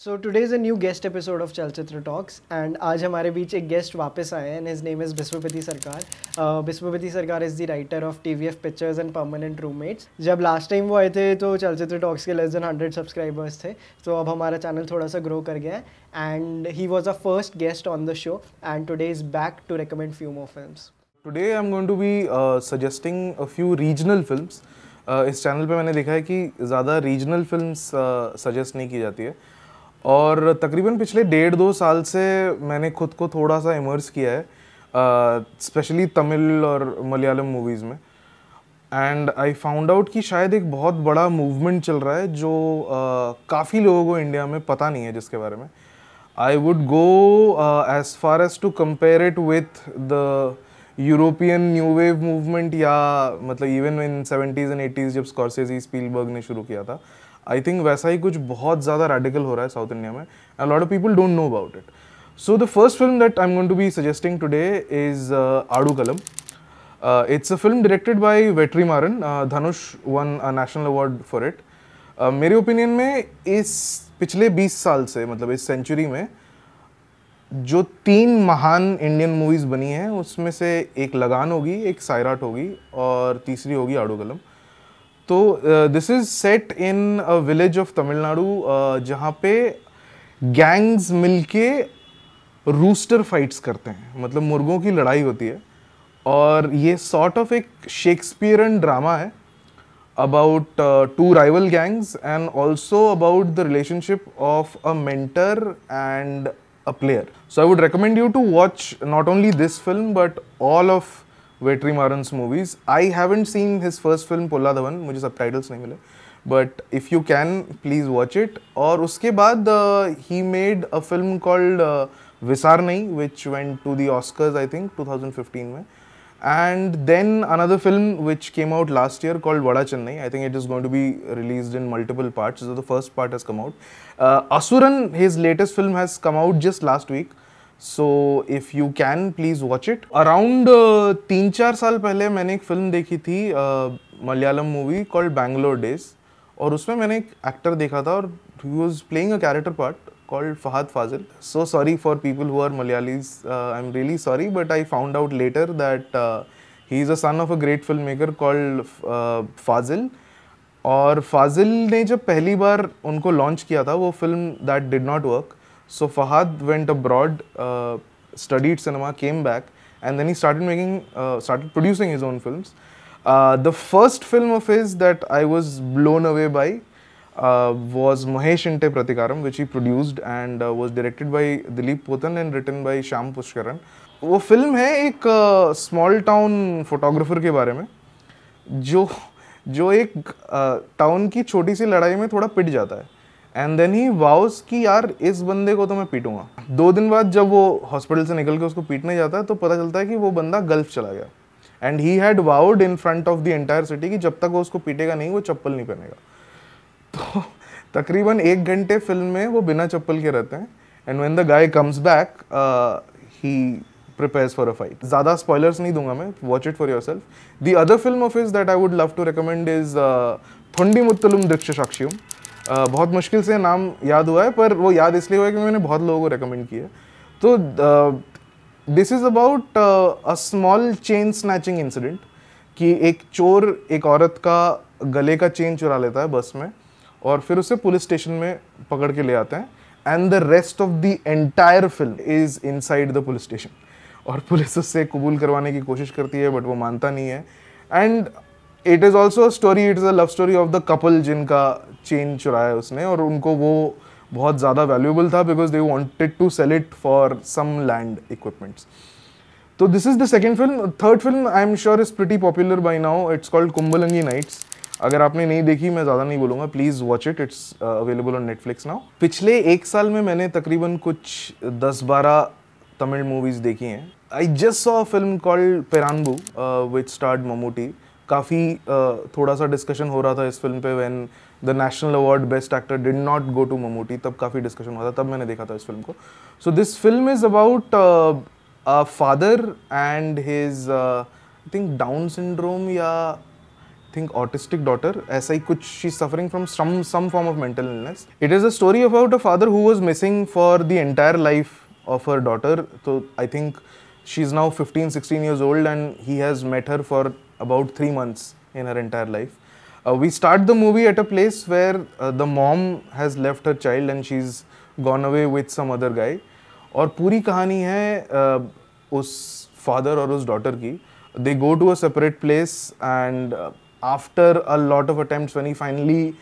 So today is a new guest episode of Chalchitra talks and आज हमारे बीच एक guest वापस आए हैं his name is Biswapati Sarkar Biswapati Sarkar is the writer of T V F pictures and permanent roommates जब last time वो आए थे तो चलचित्र टॉक्स के लेस देन हंड्रेड सब्सक्राइबर्स थे. तो अब हमारा चैनल थोड़ा सा ग्रो कर गया है and he was a first guest on the show and today is back to recommend few more film I'm going to be uh, suggesting a few regional films. Uh, इस channel पे मैंने देखा है कि ज़्यादा रीजनल फिल्म्स सजेस्ट नहीं की जाती है। और तकरीबन पिछले डेढ़ दो साल से मैंने खुद को थोड़ा सा इमर्स किया है स्पेशली तमिल और मलयालम मूवीज़ में. एंड आई फाउंड आउट कि शायद एक बहुत बड़ा मूवमेंट चल रहा है जो uh, काफ़ी लोगों को इंडिया में पता नहीं है जिसके बारे में. I would go as far as to compare it with the European new wave movement या मतलब even in seventies and eighties जब स्कॉर्सेजी स्पीलबर्ग ने शुरू किया था आई थिंक वैसा ही कुछ बहुत ज़्यादा रेडिकल हो रहा है साउथ इंडिया में and lot of people don't know about it so the first film that I am going to be suggesting today is Aadukalam it's a film directed by Vetri Maaran Dhanush won national award for it मेरे opinion में इस पिछले 20 साल से मतलब इस century में, जो तीन महान इंडियन मूवीज़ बनी हैं, उसमें से एक लगान होगी, एक सायराट होगी, और तीसरी होगी आड़ू कलम तो this is set in a village of Tamil Nadu जहाँ पे गैंग्स मिलके रूस्टर फाइट्स करते हैं। मतलब मुर्गों की लड़ाई होती है। और ये सॉर्ट ऑफ़ एक शेक्सपियरन ड्रामा है about two rival gangs and also about the relationship of a mentor and a player so I would recommend you to watch not only this film but all of Vetri Maaran's movies I haven't seen his first film Polladhavan मुझे सब titles नहीं मिले. But if you can please watch it और उसके बाद he made a film called Visaranai which went to the Oscars I think 2015 में. And then another film which came out last year called Vada Chennai I think it is going to be release in multiple part the first part has come out Asuran his latest film has come out just last week so if you can please watch it around तीन चार साल पहले मैंने एक film देखी थी uh, Malayalam movie called Bangalore days और उसमें मैंने एक एक्टर देखा था और he was playing a character part called Fahadh Faasil so sorry for people who are Malayalis I am really sorry but I found out later that he is a son of a great film maker called Faasil और फाजिल ने जब पहली बार उनको launch किया था, वो film that did not work so Fahadh went abroad studied cinema came back and then he started making started producing his own films the first film of his that I was blown away by uh, was Mahesh Inte Pratikaram, which he produced and uh, was directed by Dilip Potan and written by Sham Pushkaran. वो film है एक small town photographer के बारे में जो जो एक town uh, की छोटी सी लड़ाई में थोड़ा पिट जाता है एंड देन ही वाउस कि यार इस बंदे को तो मैं पीटूँगा। दो दिन बाद जब वो हॉस्पिटल से निकल के उसको पीटने जाता है तो पता चलता है कि वो बंदा गल्फ चला गया। And he had vowed in front of the entire city कि जब तक वो उसको पीटेगा नहीं वो चप्पल नहीं पहनेगा। तो तकरीबन एक घंटे फ़िल्म में वो बिना चप्पल के रहते हैं। And when the guy comes back he prepares for a fight. ज़्यादा spoilers नहीं दूँगा मैं watch it for yourself. The other film of his that I would love to recommend is uh, थोंडी मुत्तलुम दृक्ष बहुत मुश्किल से नाम याद हुआ है, पर वो याद इसलिए हुआ है कि मैंने बहुत लोगों को recommend किया तो this is about a small chain snatching incident कि एक चोर एक औरत का गले का चेन चुरा लेता है बस में और फिर उसे पुलिस स्टेशन में पकड़ के ले आते हैं and the rest of the entire film is in the police station और पुलिस उससे कबूल करवाने की कोशिश करती है बट वो मानता नहीं है। And it is also story it is a love story of the couple जिनका चेन चुराया उसने और उनको वो बहुत ज़्यादा वैल्यूबल था because they wanted to sell it for some land equipments तो this is the second film third film I am sure is pretty popular by now it's called Kumbalangi nights अगर आपने नहीं देखी, मैं ज़्यादा नहीं बोलूँगा. Please watch it it's available on Netflix now पिछले एक साल में मैंने तकरीबन कुछ दस बारह तमिल मूवीज़ देखी हैं. I just saw film called Peranbu which starred Mammootty काफ़ी थोड़ा सा डिस्कशन हो रहा था इस फ़िल्म पे when the national award best actor did not go to Mammootty तब काफ़ी डिस्कशन हो रहा था, तब मैंने देखा था इस फ़िल्म को। So this film is about a father and his I think Down syndrome या थिंक ऑटिस्टिक डॉटर ऐसा ही कुछ she suffering from some some form of mental illness it is a story about a father who was missing for the entire life of her daughter तो I think she is now fifteen sixteen years old and he has met for about 3 months in her entire life uh, we start the movie at a place where uh, the mom has left her child and she's gone away with some other guy और पूरी कहानी है uh, उस father और उस daughter की they go to a separate place and after a lot of attempts when he finally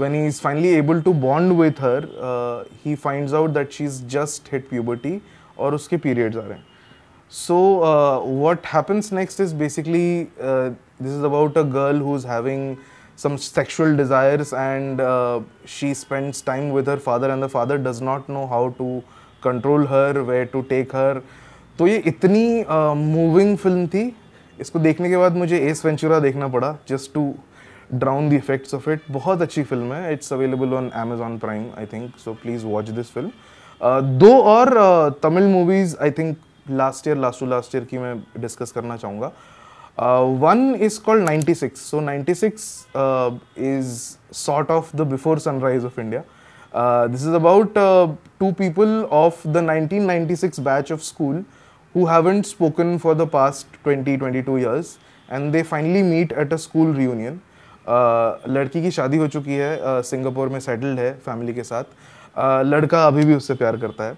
when he is finally able to bond with her uh, he finds out that she's just hit puberty और उसके periods आ रहे हैं so uh, what happens next is basically uh, this is about a girl who's having some sexual desires and uh, she spends time with her father and the father does not know how to control her where to take her तो ये इतनी moving uh, film थी इसको देखने के बाद मुझे S Ventura देखना पड़ा just to drown the effects of it बहुत अच्छी फ़िल्म है it's available on Amazon Prime I think so please watch this film दो और Tamil movies I think last year last to last year की मैं discuss करना चाहूँगा। One is called 96 so 96 is sort of the Before Sunrise of India this is about two people of the 1996 batch of school who haven't spoken for the past 20 22 years and they finally meet at a school reunion. Uh, लड़की की शादी हो चुकी है Singapore uh, में settled है family के साथ। Uh, लड़का अभी भी उससे प्यार करता है।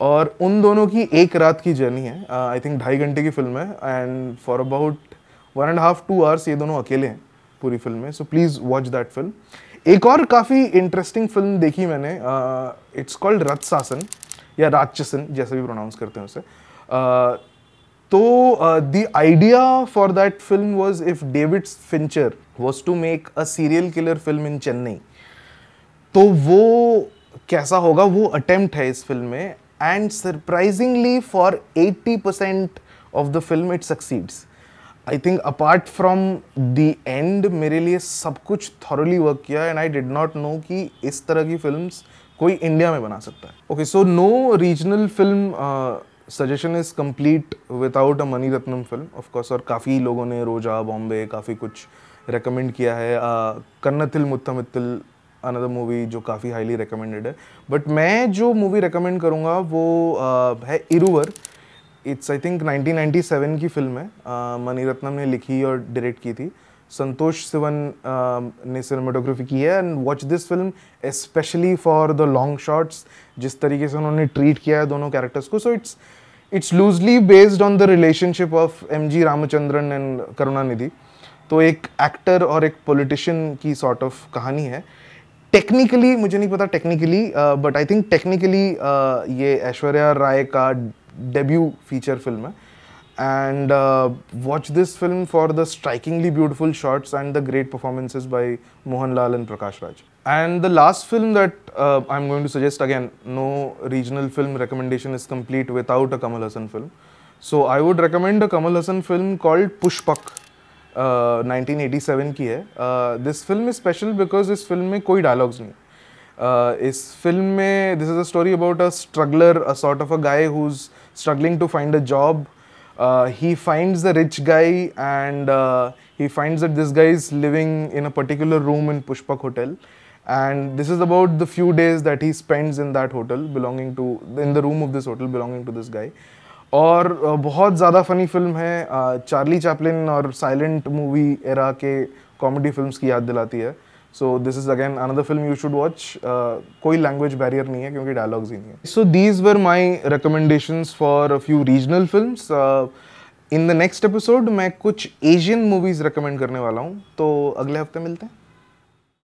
और उन दोनों की एक रात की जर्नी है। आई थिंक ढाई घंटे की फ़िल्म है and for about one and half two hours ये दोनों अकेले हैं पूरी फ़िल्म में। So please watch that film एक और काफ़ी इंटरेस्टिंग फ़िल्म देखी मैंने इट्स कॉल्ड रथ शासन या राजचसन जैसे भी प्रोनाउंस करते हैं उसे। तो the idea for that film was if David Fincher was to make a serial killer film in Chennai तो वो कैसा होगा? वो अटेम्प्ट है इस फ़िल्म में। And surprisingly for 80 percent of the film it succeeds I think apart from the end मेरे लिए सब कुछ थॉरली वर्क किया and I did not know कि इस तरह की फिल्म्स कोई इंडिया में बना सकता है। Okay so no regional film suggestion is complete without a Mani Ratnam film of course और काफ़ी लोगों ने रोजा, बॉम्बे, काफ़ी कुछ रिकमेंड किया है। कन्नतिल मुत्तमित्तिल अनदर मूवी जो काफ़ी हाईली रिकमेंडेड है। बट मैं जो मूवी रिकमेंड करूँगा वो uh, है इरुवर इट्स आई थिंक 1997 की फ़िल्म है। मनी रत्नम ने लिखी और डायरेक्ट की थी। संतोष सिवन ने सिनेमाटोग्राफी की है। And watch this film specially for the long shots जिस तरीके से उन्होंने ट्रीट किया है दोनों कैरेक्टर्स को। So it's it's loosely based on the relationship of M G Ramachandran and Karunanidhi तो एक एक्टर और एक पॉलिटिशियन की सॉर्ट ऑफ़ कहानी है। टेक्निकली मुझे नहीं पता technically but I think technically ये ऐश्वर्या राय का डेब्यू फीचर फ़िल्म है uh, watch this film for the strikingly beautiful shots and the great performances by Mohan Lal and Prakash Raj. And the last film that uh, I'm going to suggest again, no regional film recommendation is complete without a Kamal Hassan film. So I would recommend a Kamal Hassan film called Pushpak. Uh, 1987 की है this film is special because इस film में कोई dialogues नहीं uh, इस film में this is a story about a struggler a sort of a guy who is struggling to find a job uh, finds the rich guy and uh, he finds that this guy is living in a particular room in Pushpak Hotel. And this is about the few days that he spends in that hotel belonging to, in the room of this hotel belonging to this guy. और बहुत ज़्यादा funny film है Charlie Chaplin और silent movie era के comedy films की याद दिलाती है। So this is again another film you should watch कोई लैंग्वेज बैरियर नहीं है, क्योंकि डायलॉग्स ही नहीं है। So these were my recommendation for a few regional film in the next episode मैं कुछ एशियन मूवीज़ रिकमेंड करने वाला हूँ। तो अगले हफ़्ते मिलते हैं।